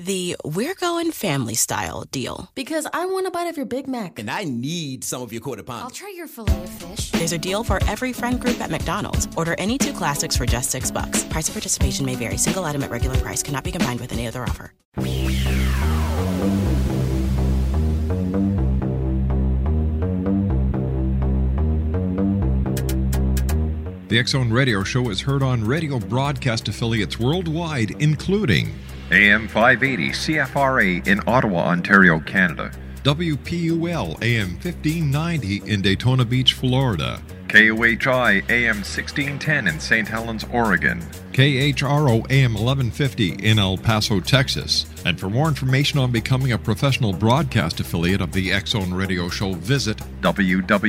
The We're Going Family Style deal. Because I want a bite of your Big Mac. And I need some of your quarter pound. I'll try your filet of fish. There's a deal for every friend group at McDonald's. Order any two classics for just six bucks. Price of participation may vary. Single item at regular price cannot be combined with any other offer. The X Zone Radio Show is heard on radio broadcast affiliates worldwide, including AM 580 CFRA in Ottawa, Ontario, Canada. WPUL AM 1590 in Daytona Beach, Florida, KOHI AM 1610 in St. Helens, Oregon. KHRO AM 1150 in El Paso, Texas. And for more information on becoming a professional broadcast affiliate of the X Zone Radio Show, visit www.xzbn.net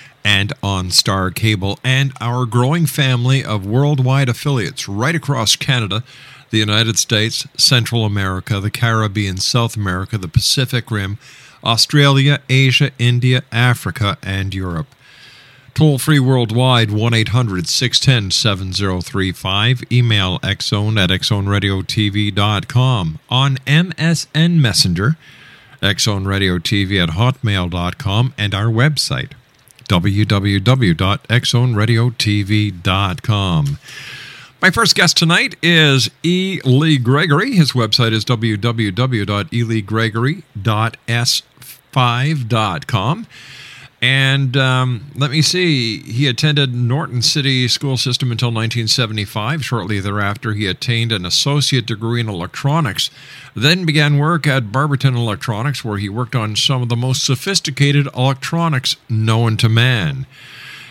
and on Star Cable, and our growing family of worldwide affiliates right across Canada, the United States, Central America, the Caribbean, South America, the Pacific Rim, Australia, Asia, India, Africa, and Europe. Toll free worldwide 1 800 610 7035. Email xzone at xzoneradiotv.com. On MSN Messenger, xzoneradiotv at hotmail.com, and our website, www.xzoneradiotv.com. My first guest tonight is E. Lee Gregory. His website is www.eleegregory.s5.com. And um, let me see, he attended Norton City School System until 1975. Shortly thereafter, he attained an associate degree in electronics, then began work at Barberton Electronics, where he worked on some of the most sophisticated electronics known to man.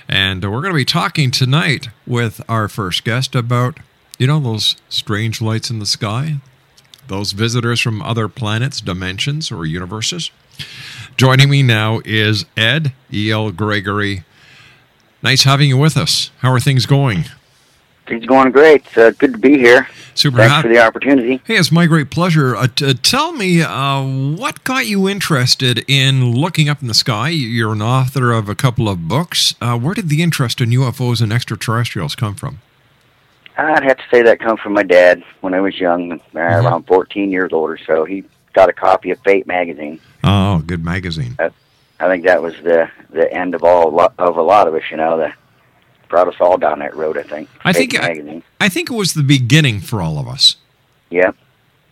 And we're going to be talking tonight with our first guest about, you know, those strange lights in the sky? those visitors from other planets, dimensions, or universes. Joining me now is Ed E.L. Gregory. Nice having you with us. How are things going? Things going great. Uh, good to be here. Super Thanks happy. for the opportunity. Hey, it's my great pleasure. Uh, t- tell me, uh, what got you interested in looking up in the sky? You're an author of a couple of books. Uh, where did the interest in UFOs and extraterrestrials come from? I'd have to say that comes from my dad when I was young, uh, Mm-hmm. around 14 years old or so. He got a copy of Fate magazine. Oh, good magazine. I think that was the the end of all of a lot of us. You know, that brought us all down that road. I think. I think I. I think it was the beginning for all of us Yeah,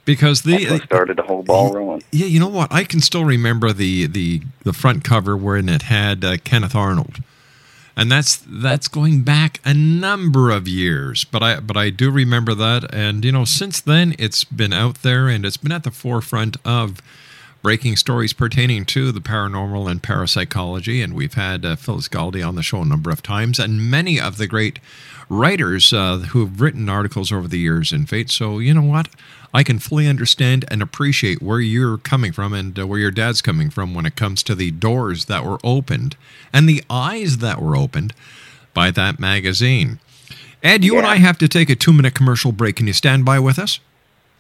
because that's the what started the whole ball rolling. yeah, you know what? I can still remember the the the front cover wherein it had uh, Kenneth Arnold, and that's that's going back a number of years. But I but I do remember that, and you know, since then it's been out there and it's been at the forefront of breaking stories pertaining to the paranormal and parapsychology. And we've had uh, Phyllis Galde on the show a number of times, and many of the great writers uh, who've written articles over the years in Fate. So, you know what? I can fully understand and appreciate where you're coming from and uh, where your dad's coming from when it comes to the doors that were opened and the eyes that were opened by that magazine. Ed, you and I have to take a two minute commercial break. Can you stand by with us?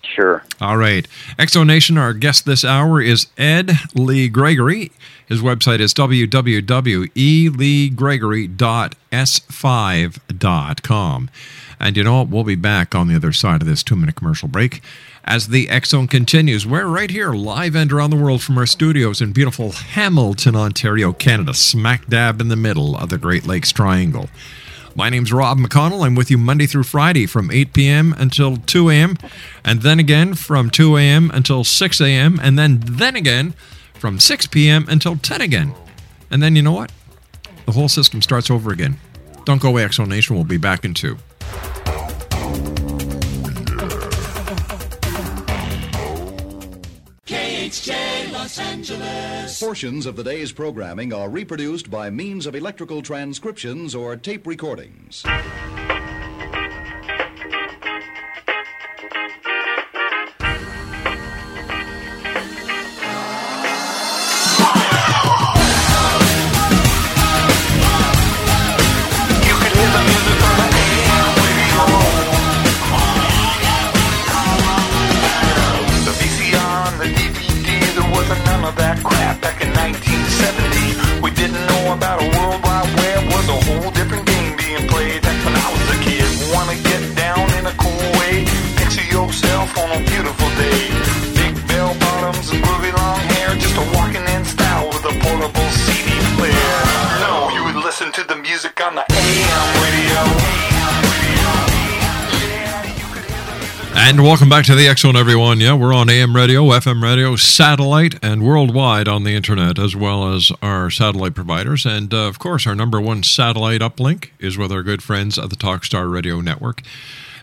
Sure. All right. Exonation, our guest this hour is Ed Lee Gregory. His website is www.eleegregory.s5.com. And you know what? We'll be back on the other side of this two minute commercial break as the X Zone continues. We're right here, live and around the world from our studios in beautiful Hamilton, Ontario, Canada, smack dab in the middle of the Great Lakes Triangle. My name's Rob McConnell. I'm with you Monday through Friday from 8 p.m. until 2 a.m. and then again from 2 a.m. until 6 a.m. and then then again from 6 p.m. until 10 again. And then you know what? The whole system starts over again. Don't go away, Exo Nation. We'll be back in two. Portions of the day's programming are reproduced by means of electrical transcriptions or tape recordings. And welcome back to the X Zone, everyone. Yeah, we're on AM radio, FM radio, satellite, and worldwide on the internet, as well as our satellite providers. And uh, of course, our number one satellite uplink is with our good friends at the Talkstar Radio Network.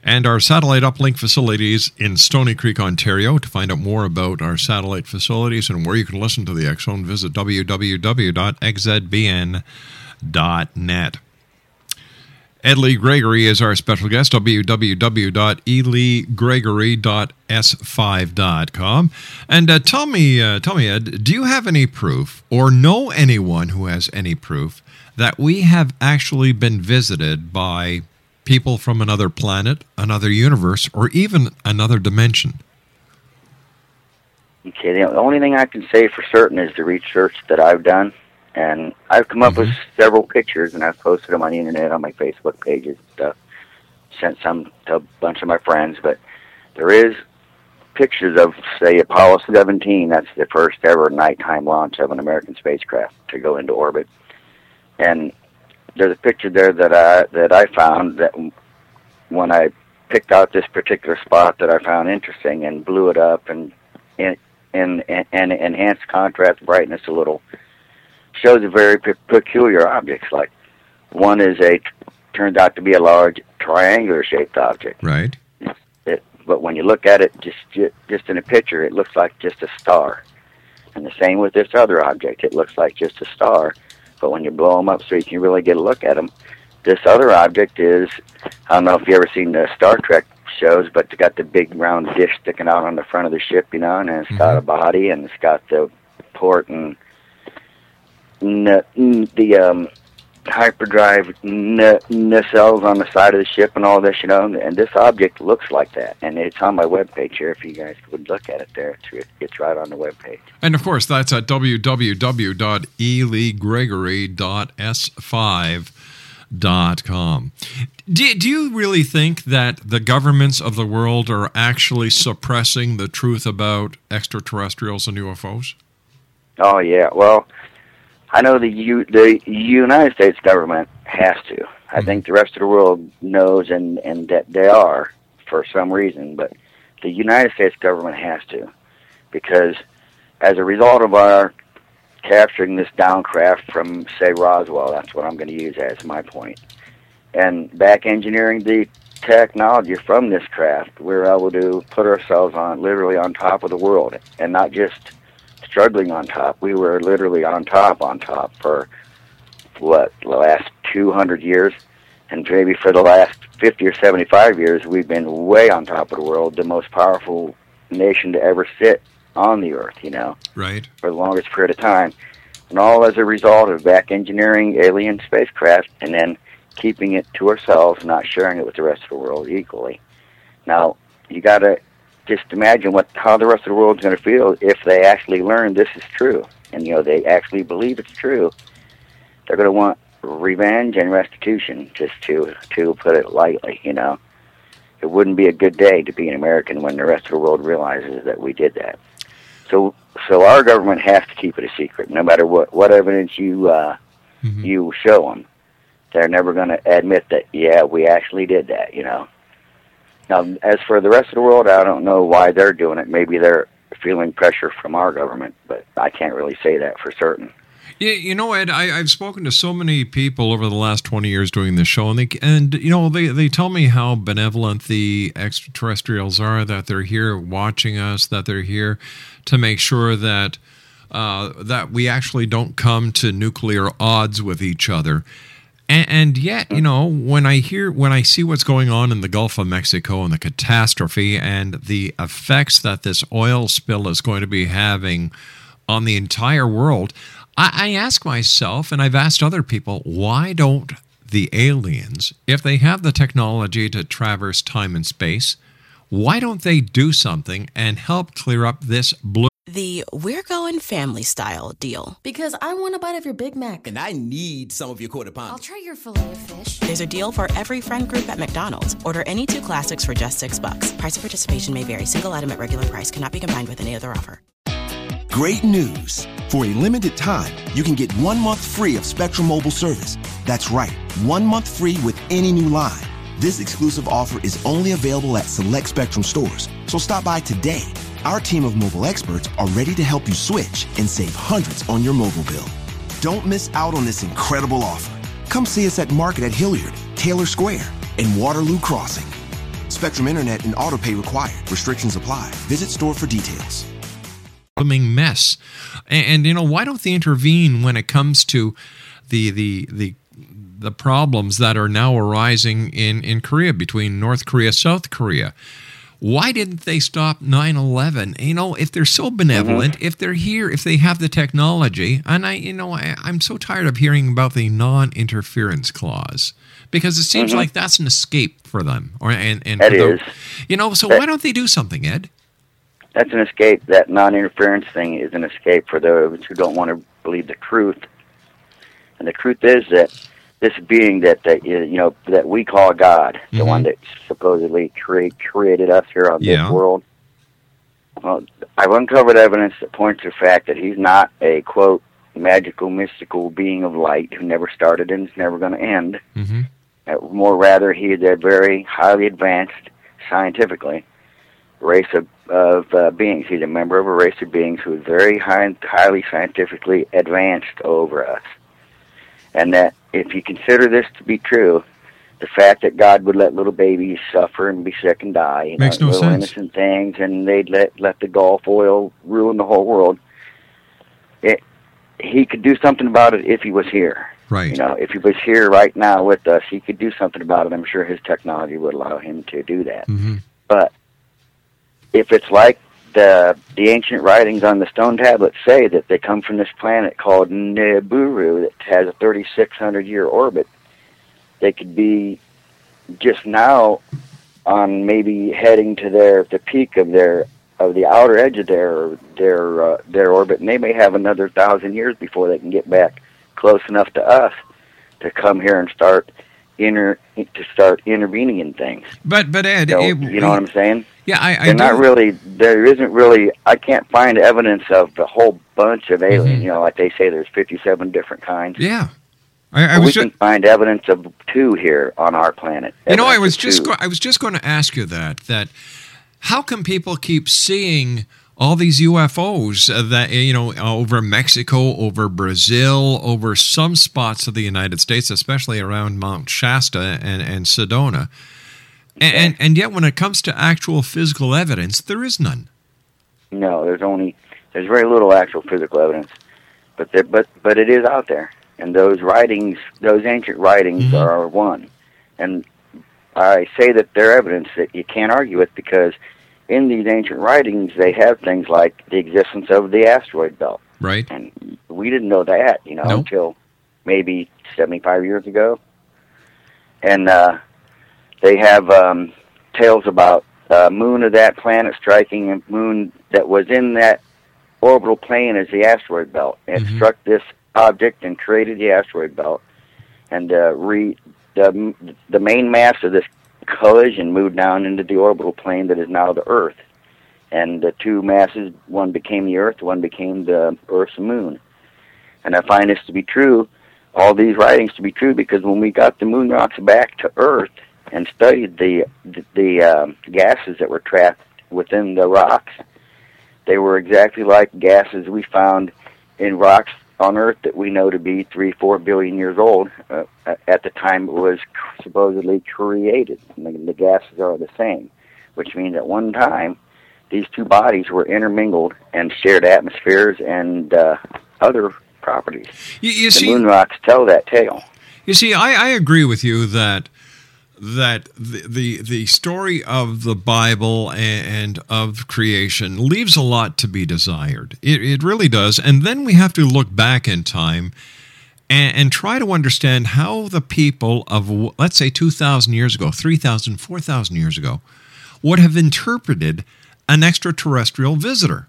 And our satellite uplink facilities in Stoney Creek, Ontario. To find out more about our satellite facilities and where you can listen to the X Zone, visit www.xzbn.net. Ed Lee Gregory is our special guest, www.eleegregory.s5.com. And uh, tell me, uh, tell me, Ed, do you have any proof or know anyone who has any proof that we have actually been visited by people from another planet, another universe, or even another dimension? Okay, the only thing I can say for certain is the research that I've done, and I've come up with mm-hmm. several pictures, and I've posted them on the internet on my Facebook pages and stuff. Sent some to a bunch of my friends, but there is pictures of, say, Apollo 17. That's the first ever nighttime launch of an American spacecraft to go into orbit, and there's a picture there that I that I found that when I picked out this particular spot that I found interesting and blew it up and and and, and enhanced contrast brightness a little shows a very pe- peculiar objects. Like one is a turns out to be a large triangular shaped object. Right. It, but when you look at it just just in a picture, it looks like just a star. And the same with this other object. It looks like just a star. But when you blow them up so you can really get a look at them, this other object is I don't know if you ever seen the Star Trek shows, but it's got the big round dish sticking out on the front of the ship, you know, and it's got mm-hmm. a body and it's got the port and n- n- the um, hyperdrive n- nacelles on the side of the ship and all this, you know, and this object looks like that. And it's on my webpage here. If you guys would look at it there, it's, it's right on the webpage. And of course, that's at www.eleegregory.s5.com. Do, do you really think that the governments of the world are actually suppressing the truth about extraterrestrials and UFOs? Oh yeah. Well, I know the U- the United States government has to. I hmm. think the rest of the world knows and and that they are for some reason, but the United States government has to because as a result of our capturing this downcraft from say Roswell, that's what I'm going to use as my point. And back engineering the technology from this craft, we're able to put ourselves on literally on top of the world and not just struggling on top. We were literally on top, on top for what the last 200 years, and maybe for the last 50 or 75 years, we've been way on top of the world, the most powerful nation to ever sit on the earth. You know, Right. for the longest period of time, and all as a result of back engineering alien spacecraft and then keeping it to ourselves, not sharing it with the rest of the world equally. Now, you got to just imagine what how the rest of the world's going to feel if they actually learn this is true, and you know they actually believe it's true. They're going to want revenge and restitution, just to to put it lightly. You know, it wouldn't be a good day to be an American when the rest of the world realizes that we did that. So, so our government has to keep it a secret, no matter what what evidence you uh, you show them. They're never going to admit that. Yeah, we actually did that. You know. Now, as for the rest of the world, I don't know why they're doing it. Maybe they're feeling pressure from our government, but I can't really say that for certain. Yeah, you know, Ed, I, I've spoken to so many people over the last twenty years doing this show, and they and you know they they tell me how benevolent the extraterrestrials are. That they're here watching us. That they're here to make sure that uh, that we actually don't come to nuclear odds with each other. And, and yet, you mm. know, when I hear, when I see what's going on in the Gulf of Mexico and the catastrophe and the effects that this oil spill is going to be having on the entire world, I, I ask myself, and I've asked other people, why don't the aliens, if they have the technology to traverse time and space, why don't they do something and help clear up this blue? The We're Going Family Style deal. Because I want a bite of your Big Mac. And I need some of your quarter pound. I'll try your filet of fish. There's a deal for every friend group at McDonald's. Order any two classics for just six bucks. Price of participation may vary. Single item at regular price cannot be combined with any other offer. Great news! For a limited time, you can get one month free of Spectrum Mobile service. That's right, one month free with any new line. This exclusive offer is only available at select Spectrum stores, so stop by today. Our team of mobile experts are ready to help you switch and save hundreds on your mobile bill. Don't miss out on this incredible offer. Come see us at Market at Hilliard, Taylor Square, and Waterloo Crossing. Spectrum Internet and autopay required. Restrictions apply. Visit store for details. mess. And, and, you know, why don't they intervene when it comes to the the the the problems that are now arising in in Korea between North Korea South Korea? Why didn't they stop 9/11? You know, if they're so benevolent, if they're here, if they have the technology, and I, you know, I, I'm so tired of hearing about the non-interference clause because it seems Mhm. like that's an escape for them, or and and That the- is. you know. So That- why don't they do something, Ed? That's an escape. That non-interference thing is an escape for those who don't want to believe the truth. And the truth is that this being that that is, you know that we call God, the Mhm. one that supposedly create, created us here on Yeah. this world. Well, I've uncovered evidence that points to the fact that he's not a quote magical, mystical being of light who never started and is never going to end. Mm-hmm. Uh, more rather, he is a very highly advanced, scientifically, race of, of uh, beings. He's a member of a race of beings who is very high, highly scientifically advanced over us. And that if you consider this to be true, the fact that God would let little babies suffer and be sick and die, you Makes know, no little sense. innocent things, and they'd let let the Gulf oil ruin the whole world. It, he could do something about it if he was here. Right. You know, if he was here right now with us, he could do something about it. I'm sure his technology would allow him to do that. Mm-hmm. But if it's like the the ancient writings on the stone tablets say that they come from this planet called Nibiru that has a 3,600 year orbit, they could be just now on maybe heading to their the peak of their of the outer edge of their their uh, their orbit, and they may have another thousand years before they can get back close enough to us to come here and start inter to start intervening in things. But but Ed, You know, it- you know what I'm saying? Yeah, I, I They're do. not really. There isn't really. I can't find evidence of a whole bunch of aliens. Mhm. You know, like they say, there's 57 different kinds. Yeah, I, I we can find evidence of two here on our planet. You know, I was just I was just going to ask you that that how come people keep seeing all these UFOs that you know over Mexico, over Brazil, over some spots of the United States, especially around Mount Shasta and and Sedona, and and, and yet when it comes to actual physical evidence, there is none. No, there's only there's very little actual physical evidence, but there, but but it is out there, and those writings, those ancient writings, Mm-hmm. are one, and I say that they're evidence that you can't argue with because in these ancient writings they have things like the existence of the asteroid belt, Right. and we didn't know that, you know, No. until maybe 75 years ago, and uh, they have um, tales about uh, moon of that planet striking a moon that was in that orbital plane as the asteroid belt. It Mhm. struck this object and created the asteroid belt, and uh, re the the main mass of this collision moved down into the orbital plane that is now the Earth. And the two masses, one became the Earth, one became the Earth's moon. And I find this to be true, all these writings to be true, because when we got the moon rocks back to Earth and studied the the, the um, gases that were trapped within the rocks, they were exactly like gases we found in rocks on Earth that we know to be three, four billion years old. Uh, at the time, it was supposedly created. And the, the gases are the same, which means at one time, these two bodies were intermingled and shared atmospheres and uh, other properties. You, you the see, moon rocks tell that tale. You see, I, I agree with you that that the, the the story of the Bible and of creation leaves a lot to be desired. It, it really does. And then we have to look back in time and, and try to understand how the people of, let's say, 2,000 years ago, 3,000, 4,000 years ago, would have interpreted an extraterrestrial visitor.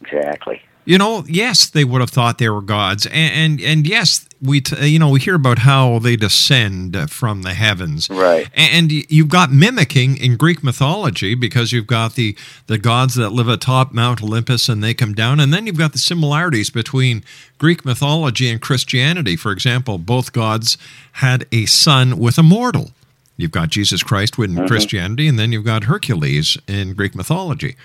Exactly. You know, yes, they would have thought they were gods, and and, and yes, we t- you know we hear about how they descend from the heavens, right? And you've got mimicking in Greek mythology because you've got the the gods that live atop Mount Olympus and they come down, and then you've got the similarities between Greek mythology and Christianity. For example, both gods had a son with a mortal. You've got Jesus Christ in Mhm. Christianity, and then you've got Hercules in Greek mythology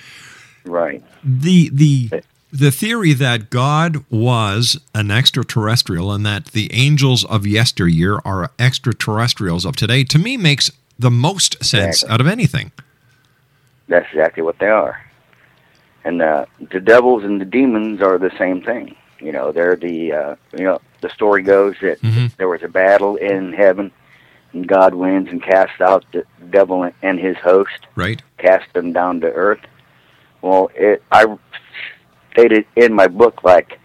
Right. the the the theory that God was an extraterrestrial and that the angels of yesteryear are extraterrestrials of today to me makes the most sense Exactly. out of anything. That's exactly what they are. And uh, the devils and the demons are the same thing. You know, they're the uh, you know the story goes that Mhm. there was a battle in heaven, and God wins and casts out the devil and his host, Right? cast them down to earth. Well, it I stated in my book like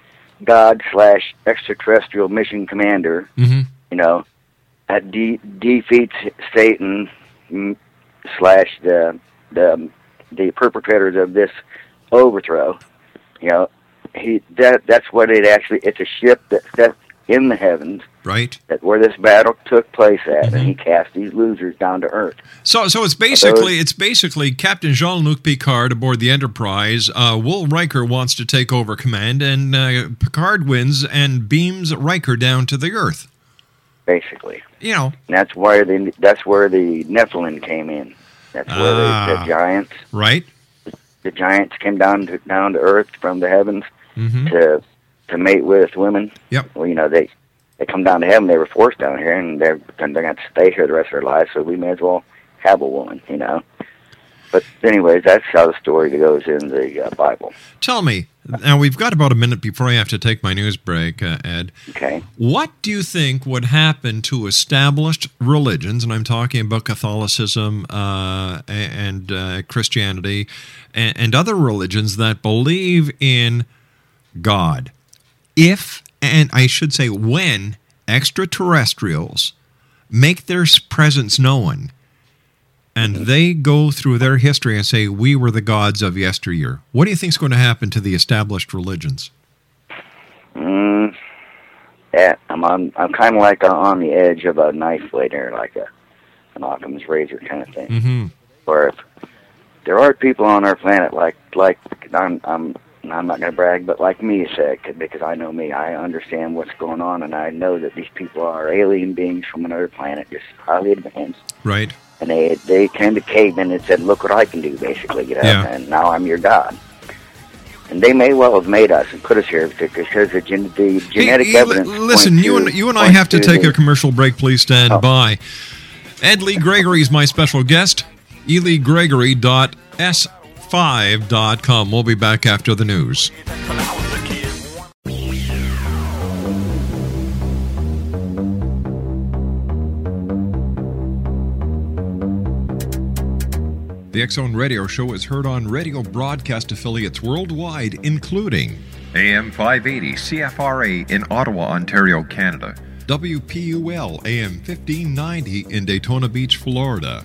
God slash extraterrestrial mission commander Mm-hmm. you know, that de- defeats Satan mm, slash the the the perpetrators of this overthrow. You know, he that that's what it actually. It's a ship that that's in the heavens. Right. That where this battle took place at, and he cast these losers down to earth. So, so it's basically it's basically Captain Jean Luc Picard aboard the Enterprise. Uh, Will Riker wants to take over command, and uh, Picard wins and beams Riker down to the Earth. Basically, You know, and that's where the that's where the Nephilim came in. That's where Ah. the, the giants, right? the giants came down to down to earth from the heavens Mm-hmm. to to mate with women. Yep. Well, you know they they come down to heaven. They were forced down here, and they're and they're going to stay here the rest of their lives. So we may as well have a woman. You know. But anyways, that's how the story goes in the uh, Bible. Tell me, now we've got about a minute before I have to take my news break, uh, Ed. Okay. What do you think would happen to established religions, and I'm talking about Catholicism uh, and uh, Christianity and, and other religions that believe in God, if, and I should say when, extraterrestrials make their presence known and they go through their history and say, We were the gods of yesteryear, what do you think is going to happen to the established religions? Mm, yeah, I'm on. I'm kind of like on the edge of a knife here, like a an Occam's razor kind of thing. Mm-hmm. Where if there are people on our planet like like I'm I'm I'm not going to brag, but like me said, because I know me, I understand what's going on, and I know that these people are alien beings from another planet, just highly advanced. Right. And they they came to cavemen and said, "Look what I can do," basically, you know. Yeah. And now I'm your god. And they may well have made us and put us here because the, gen- the genetic Hey, evidence. li- listen, you and you and I have to take the- a commercial break. Please stand oh. by. Ed Lee Gregory is my special guest. ELeeGregory.s5.com. We'll be back after the news. The X Zone Radio Show is heard on radio broadcast affiliates worldwide, including AM 580 CFRA in Ottawa, Ontario, Canada. WPUL AM 1590 in Daytona Beach, Florida.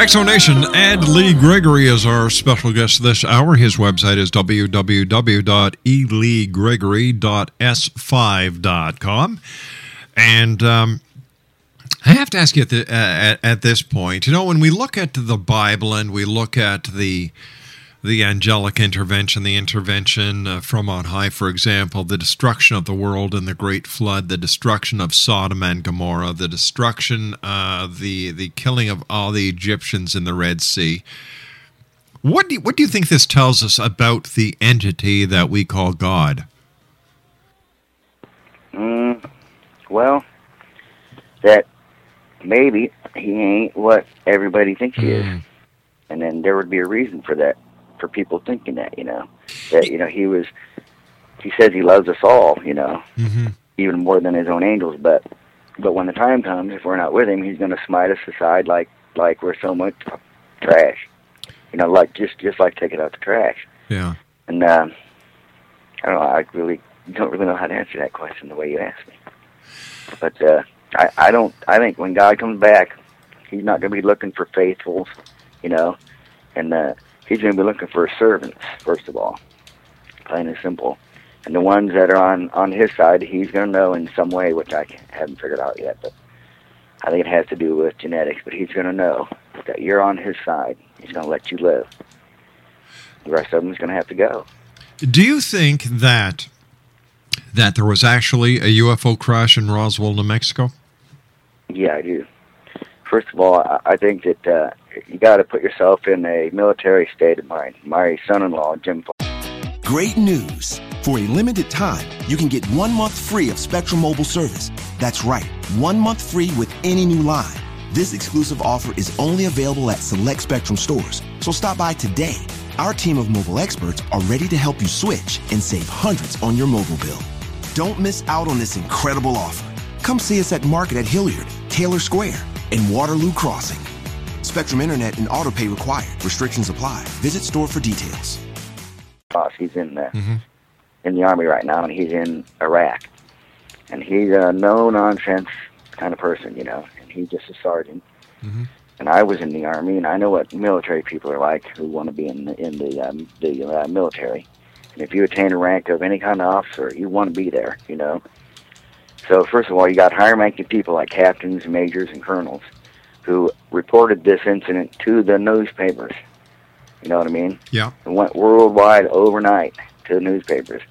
Exonation, Ed Lee Gregory is our special guest this hour. His website is www.eleegregory.s5.com. And um, I have to ask you at, the, uh, at, at this point, you know, when we look at the Bible and we look at the the angelic intervention, the intervention uh, from on high, for example, the destruction of the world in the Great Flood, the destruction of Sodom and Gomorrah, the destruction, uh, the the killing of all the Egyptians in the Red Sea. What do you, what do you think this tells us about the entity that we call God? Mm, well, that maybe he ain't what everybody thinks he is, and then there would be a reason for that, for people thinking that, you know, that you know he was. He says he loves us all, you know, Mm-hmm. even more than his own angels. But but when the time comes, if we're not with him, he's going to smite us aside like like we're so much trash. You know, like just just like taking out the trash. Yeah. And uh, I don't know. I really don't really know how to answer that question the way you asked me. But uh, I I don't. I think when God comes back, He's not going to be looking for faithfuls, you know, and uh, He's going to be looking for servants first of all, plain and simple. And the ones that are on on His side, He's going to know in some way, which I haven't figured out yet. But I think it has to do with genetics. But He's going to know that you're on His side. He's going to let you live. The rest of them is going to have to go. Do you think that that there was actually a UFO crash in Roswell, New Mexico? Yeah, I do. First of all, I- I think that uh, you got to put yourself in a military state of mind. My son-in-law, Jim. Great news! For a limited time, you can get one month free of Spectrum Mobile service. That's right, one month free with any new line. This exclusive offer is only available at select Spectrum stores, so stop by today. Our team of mobile experts are ready to help you switch and save hundreds on your mobile bill. Don't miss out on this incredible offer. Come see us at Market at Hilliard, Taylor Square, and Waterloo Crossing. Spectrum Internet and autopay required. Restrictions apply. Visit store for details. boss. He's in the in the army right now, and he's in Iraq. And he's a no nonsense kind of person, you know. And he's just a sergeant. And I was in the army, and I know what military people are like who want to be in the, in the um, the uh, military. And if you attain a rank of any kind of officer, you want to be there, you know. So first of all, you got higher-ranking people like captains, majors, and colonels who reported this incident to the newspapers. You know what I mean? Yeah. It went worldwide overnight to the newspapers.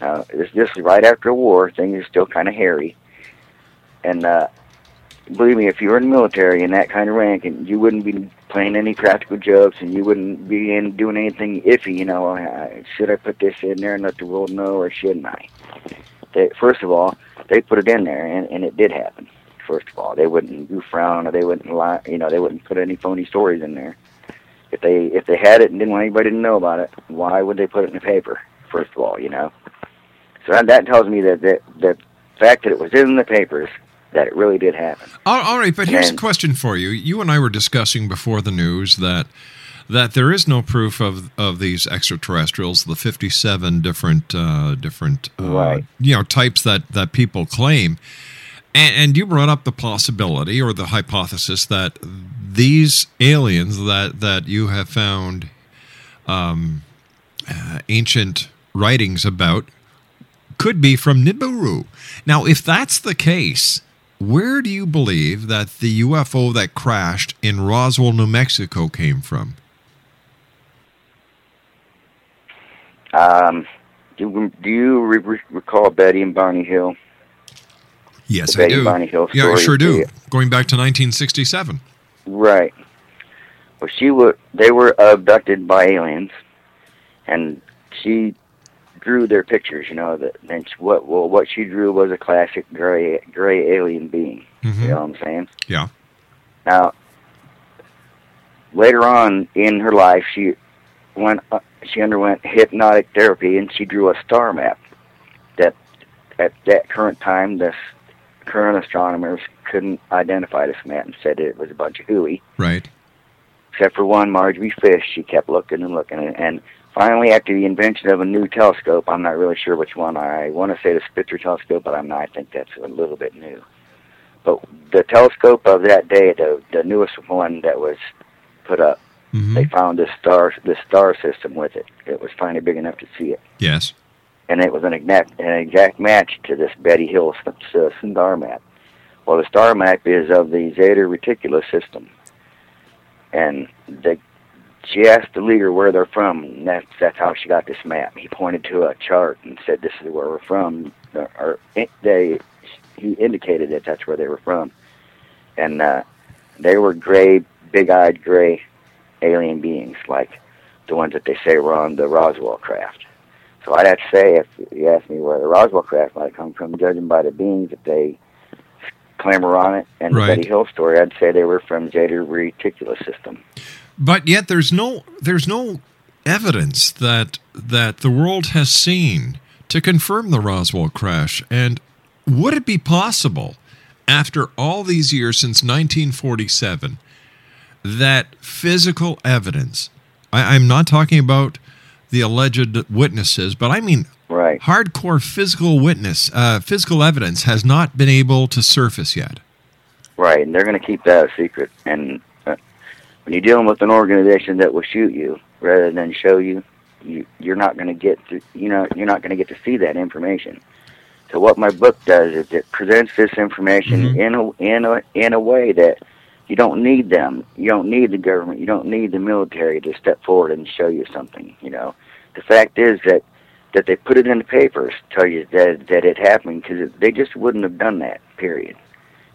Now, this this is right after a war. Things are still kind of hairy, and uh, believe me, if you were in the military in that kind of rank, and you wouldn't be playing any practical jokes, and you wouldn't be in doing anything iffy. You know, uh, should I put this in there and let the world know, or shouldn't I? They, first of all, they put it in there, and, and it did happen. First of all, they wouldn't goof around, or they wouldn't lie. You know, they wouldn't put any phony stories in there. If they if they had it and didn't want anybody to know about it, why would they put it in the paper? First of all, you know. So that, that tells me that the, the fact that it was in the papers that it really did happen. All, right, but here's a question for you. You and I were discussing before the news that that there is no proof of of these extraterrestrials, the 57 different uh, different uh, Right. you know types that that people claim. And, and you brought up the possibility or the hypothesis that these aliens that that you have found um, uh, ancient writings about could be from Nibiru. Now, if that's the case, where do you believe that the UFO that crashed in Roswell, New Mexico came from? Um, do, do you re- re- recall Betty and Barney Hill? Yes, I do. Barney Hill yeah, I sure do. Going back to 1967. Right. Well, she were they were abducted by aliens, and she drew their pictures. You know that and what well what she drew was a classic gray gray alien being. Mhm. You know what I'm saying? Yeah. Now, later on in her life, she went uh, she underwent hypnotic therapy, and she drew a star map. That at that current time, this current astronomers couldn't identify this map and said it was a bunch of hooey. Right. Except for one, Marjorie Fish. She kept looking and looking, and, and finally, after the invention of a new telescope, I'm not really sure which one. I want to say the Spitzer telescope, but I'm not. I think that's a little bit new. But the telescope of that day, the the newest one that was put up, mm-hmm. they found this star this star system with it. It was finally big enough to see it, Yes. And it was an exact an exact match to this Betty Hill s- star map. Well, the star map is of the Zeta Reticuli system, and they she asked the leader where they're from. And that's that's how she got this map. He pointed to a chart and said, "This is where we're from." Or, or they he indicated that that's where they were from, and uh, they were gray, big-eyed gray alien beings, like the ones that they say were on the Roswell craft. So I'd have to say, if you ask me where the Roswell craft might have come from, judging by the beings that they clamor on it and Right. the Betty Hill story, I'd say they were from Zeta Reticuli system. But yet there's no there's no evidence that that the world has seen to confirm the Roswell crash. And would it be possible after all these years since 1947 that physical evidence, I, I'm not talking about the alleged witnesses, but I mean right. hardcore physical witness, uh, physical evidence has not been able to surface yet. Right, and they're going to keep that a secret. And uh, when you're dealing with an organization that will shoot you rather than show you, you you're not going to get to, you know you're not going to get to see that information. So what my book does is it presents this information Mm-hmm. in a in a in a way that you don't need them, you don't need the government, you don't need the military to step forward and show you something. You know, the fact is that that they put it in the papers, tell you that that it happened because they just wouldn't have done that. Period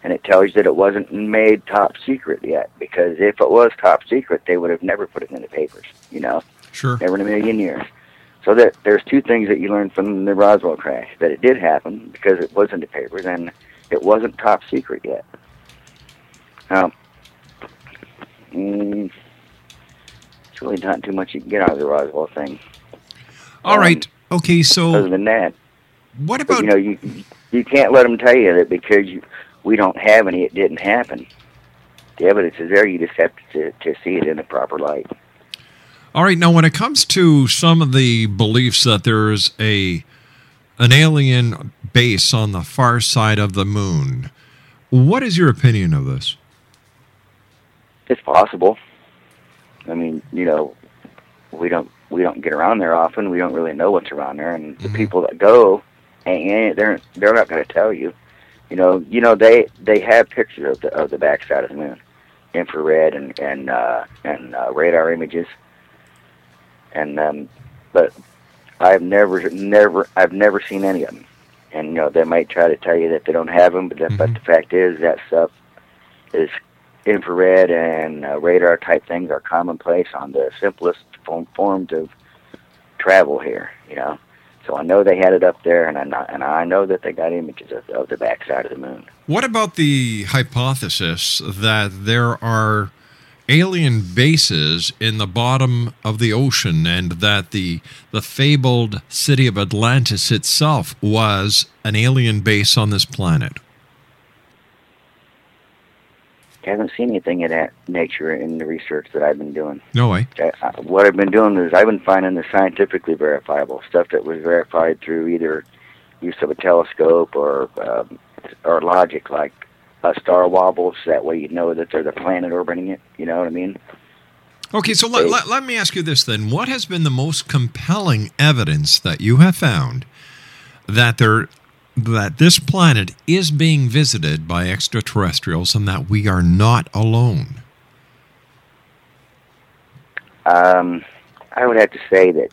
and it tells you that it wasn't made top secret yet. Because if it was top secret, they would have never put it in the papers. You know, Sure. never in a million years. So that there's two things that you learn from the Roswell crash: that it did happen because it was in the papers, and it wasn't top secret yet. Now, mm, it's really not too much you can get out of the Roswell thing. All right. Okay. So Other than that, what but, about you know you you can't let them tell you that because you, we don't have any, it didn't happen. The evidence is there. You just have to to see it in the proper light. All right, now when it comes to some of the beliefs that there's a an alien base on the far side of the moon, what is your opinion of this? It's possible. I mean, you know, we don't we don't get around there often. We don't really know what's around there, and the people that go, and they're they're not going to tell you. You know, you know they they have pictures of the of the backside of the moon, infrared and and uh, and uh, radar images, and um, but I've never never I've never seen any of them. And you know they might try to tell you that they don't have them, but the, but the fact is that stuff is infrared and uh, radar type things are commonplace on the simplest form, forms of travel here. You know, so I know they had it up there, and I know, and I know that they got images of, of the backside of the moon. What about the hypothesis that there are alien bases in the bottom of the ocean and that the the fabled city of Atlantis itself was an alien base on this planet? I haven't seen anything of that nature in the research that I've been doing. No way. I, I, what I've been doing is I've been finding the scientifically verifiable stuff that was verified through either use of a telescope or um, or logic, like a star wobbles. That way you know that there's a planet orbiting it. You know what I mean? Okay, so let, let, let me ask you this then. What has been the most compelling evidence that you have found that there that this planet is being visited by extraterrestrials and that we are not alone? Um, I would have to say that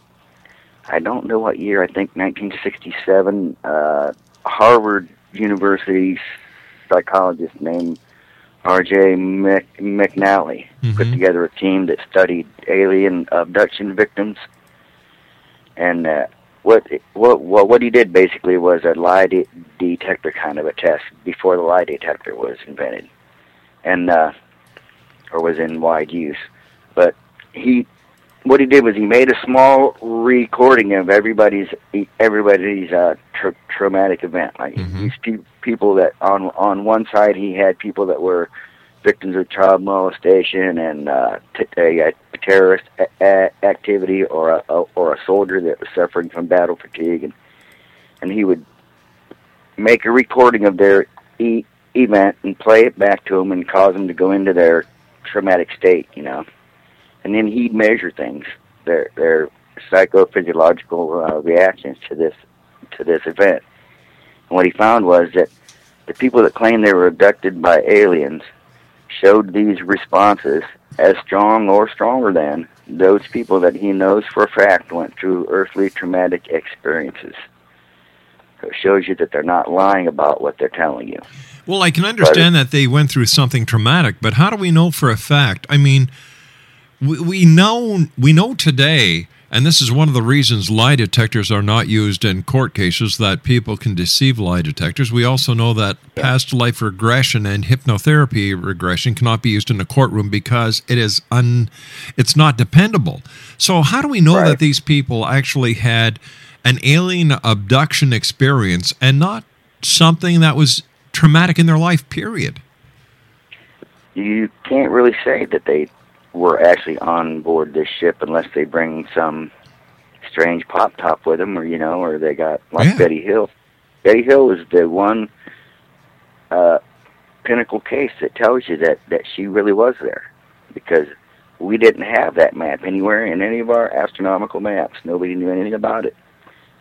I don't know what year. I think 1967. Uh, Harvard University psychologist named R.J. Mc, McNally put together a team that studied alien abduction victims, and uh, what what what he did basically was a lie de- detector kind of a test before the lie detector was invented, and uh, or was in wide use. But he what he did was he made a small recording of everybody's everybody's uh, tra- traumatic event. Like these pe- people that on on one side he had people that were victims of child molestation and uh, t- a, a terrorist a- activity, or a, a or a soldier that was suffering from battle fatigue, and and he would make a recording of their e- event and play it back to them and cause them to go into their traumatic state, you know and then he'd measure things, their their psychophysiological uh, reactions to this to this event. And what he found was that the people that claimed they were abducted by aliens showed these responses as strong or stronger than those people that he knows for a fact went through earthly traumatic experiences. So it shows you that they're not lying about what they're telling you. Well, I can understand that they went through something traumatic, but how do we know for a fact? I mean, we, we know we know today, and this is one of the reasons lie detectors are not used in court cases that people can deceive lie detectors. We also know that past life regression and hypnotherapy regression cannot be used in a courtroom because it is un it's not dependable. So how do we know that these people actually had an alien abduction experience and not something that was traumatic in their life period? you can't really say that they were actually on board this ship unless they bring some strange pop top with them, or you know, or they got like Yeah. Betty Hill. Betty Hill is the one uh, pinnacle case that tells you that that she really was there, because we didn't have that map anywhere in any of our astronomical maps. Nobody knew anything about it,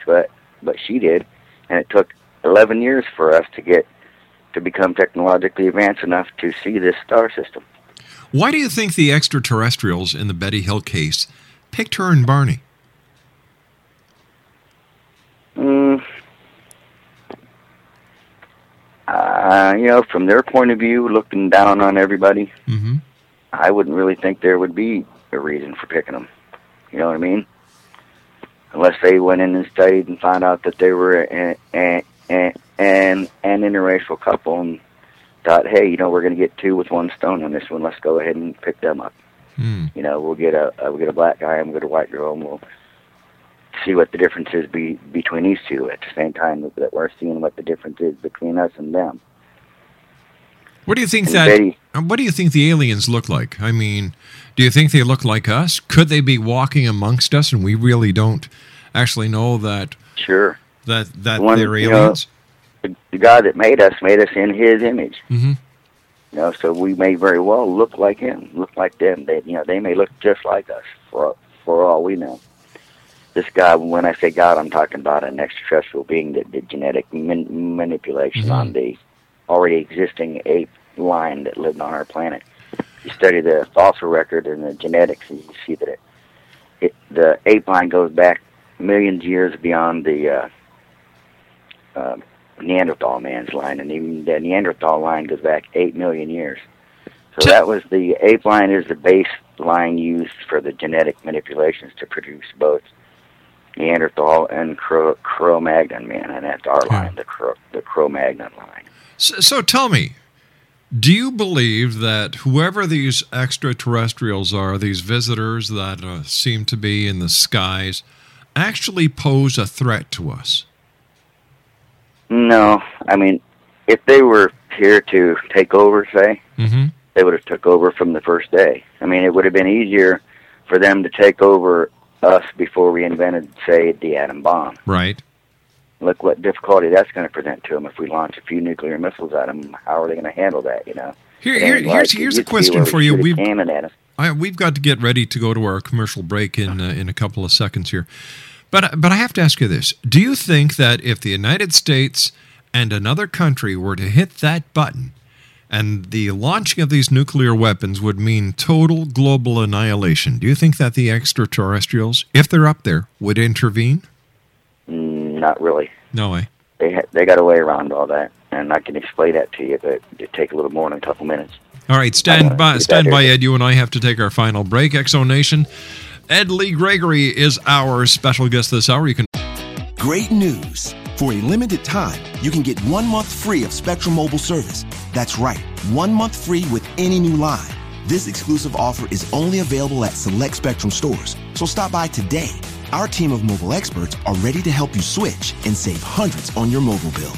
but but she did, and it took 11 years for us to get to become technologically advanced enough to see this star system. Why do you think the extraterrestrials in the Betty Hill case picked her and Barney? Mm, uh, you know, from their point of view, looking down on everybody, Mm-hmm. I wouldn't really think there would be a reason for picking them. You know what I mean? Unless they went in and studied and found out that they were an an an, an, an interracial couple and thought, hey, you know, we're going to get two with one stone on this one. Let's go ahead and pick them up. Hmm. You know, we'll get a uh, we'll get a black guy and we'll get a white girl, and we'll see what the difference is be, between these two at the same time that, we're seeing what the difference is between us and them. What do you think And that? Betty- What do you think the aliens look like? I mean, do you think they look like us? Could they be walking amongst us, and we really don't actually know that Sure. that that One, they're you know, aliens? The, God that made us made us in his image. Mhm. You know, so we may very well look like him, look like them. They, you know, they may look just like us for for all we know. This God, when I say God, I'm talking about an extraterrestrial being that did genetic man- manipulation on the already existing ape line that lived on our planet. You study the fossil record and the genetics, and you see that it, it the ape line goes back millions of years beyond the uh, uh, Neanderthal man's line, and even the Neanderthal line goes back eight million years. So that was the ape line is the base line used for the genetic manipulations to produce both Neanderthal and Cro- Cro-Magnon man, and that's our line, the Cro- the Cro-Magnon line. So, so tell me, do you believe that whoever these extraterrestrials are, these visitors that uh, seem to be in the skies, actually pose a threat to us? No, I mean, if they were here to take over, say, Mm-hmm. they would have took over from the first day. I mean, it would have been easier for them to take over us before we invented, say, the atom bomb. Right. Look what difficulty that's going to present to them if we launch a few nuclear missiles at them. How are they going to handle that? You know. Here- here- here's- here's a used to be question for you. We've- cannon at 'em. I, we've got to get ready to go to our commercial break in uh, in a couple of seconds here, but but I have to ask you this: Do you think that if the United States and another country were to hit that button, and the launching of these nuclear weapons would mean total global annihilation, do you think that the extraterrestrials, if they're up there, would intervene? Mm, not really. No way. They ha- they got a way around all that, and I can explain that to you, but it'd take a little more than a couple minutes. All right, stand by, stand by. Ed. You and I have to take our final break. Exo Nation. Ed Lee Gregory is our special guest this hour. You can. Great news! For a limited time, you can get one month free of Spectrum Mobile service. That's right, one month free with any new line. This exclusive offer is only available at select Spectrum stores, so stop by today. Our team of mobile experts are ready to help you switch and save hundreds on your mobile bill.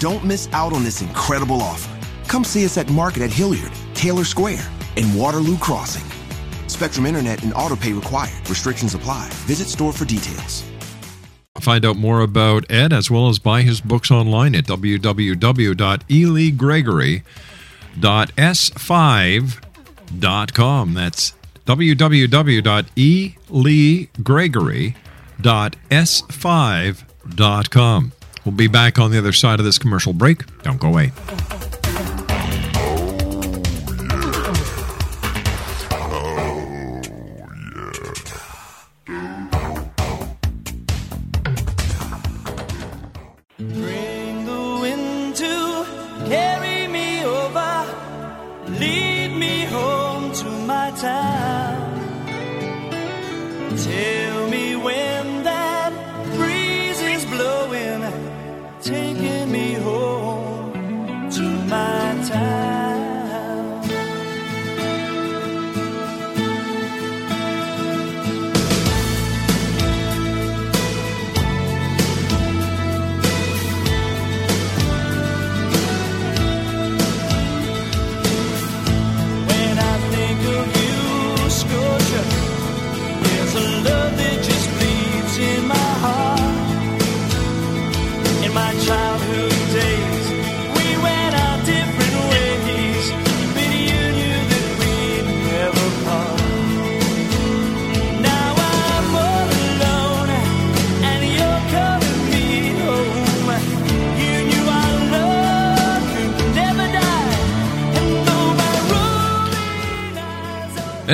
Don't miss out on this incredible offer. Come see us at Market at Hilliard, Taylor Square, and Waterloo Crossing. Spectrum Internet and autopay required. Restrictions apply. Visit store for details. Find out more about Ed as well as buy his books online at www.eleegregory.s5.com. That's www.eleegregory.s5.com. We'll be back on the other side of this commercial break. Don't go away.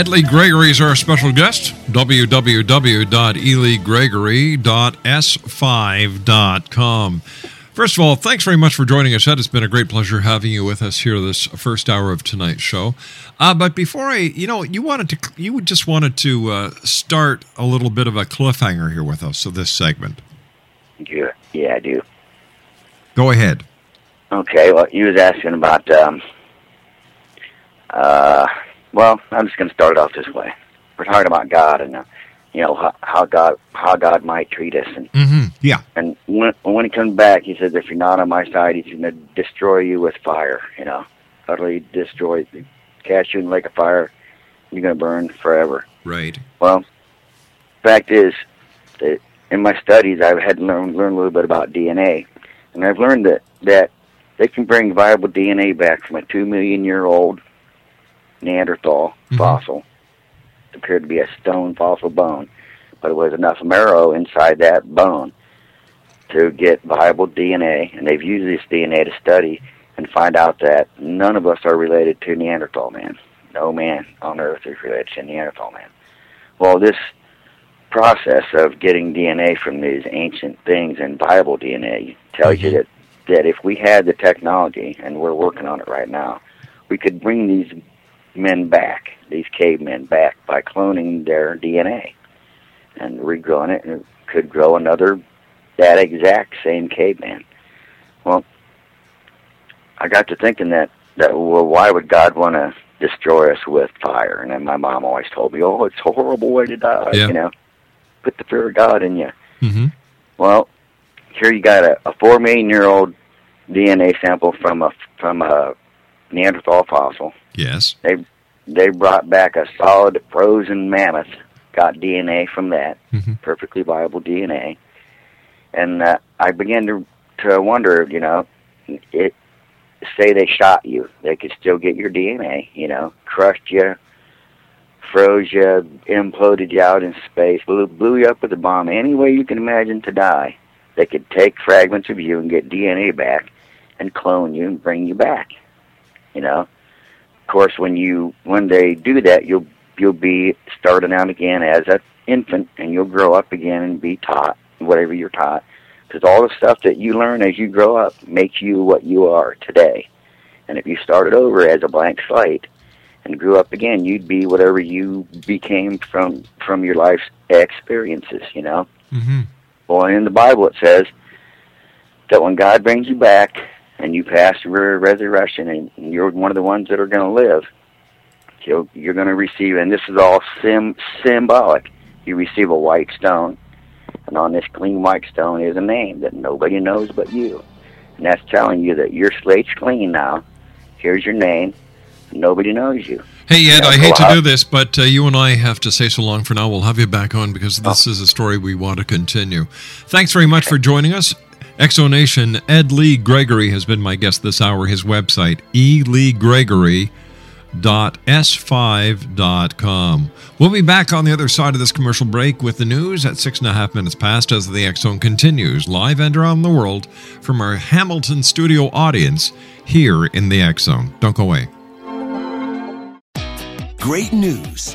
Ed Lee Gregory is our special guest. www.eleegregory.s5.com. First of all, thanks very much for joining us, Ed. It's been a great pleasure having you with us here this first hour of tonight's show. Uh, but before I, you know, you wanted to, you just wanted to uh, start a little bit of a cliffhanger here with us. So this segment. Yeah, yeah, I do. Go ahead. Okay, well, you was asking about, um, uh, well, I'm just going to start it off this way. We're talking about God and, uh, you know, how, how God how God might treat us. And, mm-hmm. Yeah. And when, when he comes back, he says, if you're not on my side, he's going to destroy you with fire, you know, utterly destroy, cast you in the lake of fire. You're going to burn forever. Right. Well, fact is that in my studies, I've had to learn, learn a little bit about DNA. And I've learned that, that they can bring viable DNA back from a two million year old Neanderthal Mm-hmm. fossil. It appeared to be a stone fossil bone, but it was enough marrow inside that bone to get viable DNA. And they've used this DNA to study and find out that none of us are related to Neanderthal man. No man on Earth is related to Neanderthal man. Well, this process of getting DNA from these ancient things and viable DNA tells you that that if we had the technology, and we're working on it right now, we could bring these men back, these cavemen back, by cloning their DNA and regrowing it, and it could grow another that exact same caveman. Well, I got to thinking that that well, why would God want to destroy us with fire? And then my mom always told me, "Oh, it's a horrible way to die." Yeah. You know, put the fear of God in you. Mm-hmm. Well, here you got a, a four million year old DNA sample from a from a Neanderthal fossil. Yes. They they brought back a solid frozen mammoth, got DNA from that, Mm-hmm. perfectly viable DNA, and uh, I began to to wonder, you know, it say they shot you, they could still get your DNA, you know, crushed you, froze you, imploded you out in space, blew, blew you up with a bomb, any way you can imagine to die. They could take fragments of you and get DNA back and clone you and bring you back. You know, of course, when you when they do that, you'll you'll be starting out again as an infant, and you'll grow up again and be taught whatever you're taught. Because all the stuff that you learn as you grow up makes you what you are today. And if you started over as a blank slate and grew up again, you'd be whatever you became from from your life's experiences. You know. Mm-hmm. Well, in the Bible it says that when God brings you back and you pass the resurrection and you're one of the ones that are going to live, you'll, you're going to receive, and this is all sim- symbolic, you receive a white stone, and on this clean white stone is a name that nobody knows but you. And that's telling you that your slate's clean now. Here's your name. Nobody knows you. Hey, Ed, I hate to do this, but uh, you and I have to say so long for now. We'll have you back on because Oh. this is a story we want to continue. Thanks very much for joining us. Exonation, Ed Lee Gregory has been my guest this hour. His website, eleegregory.s5.com. We'll be back on the other side of this commercial break with the news at six and a half minutes past as the Zone continues live and around the world from our Hamilton studio audience here in the Zone. Don't go away. Great news!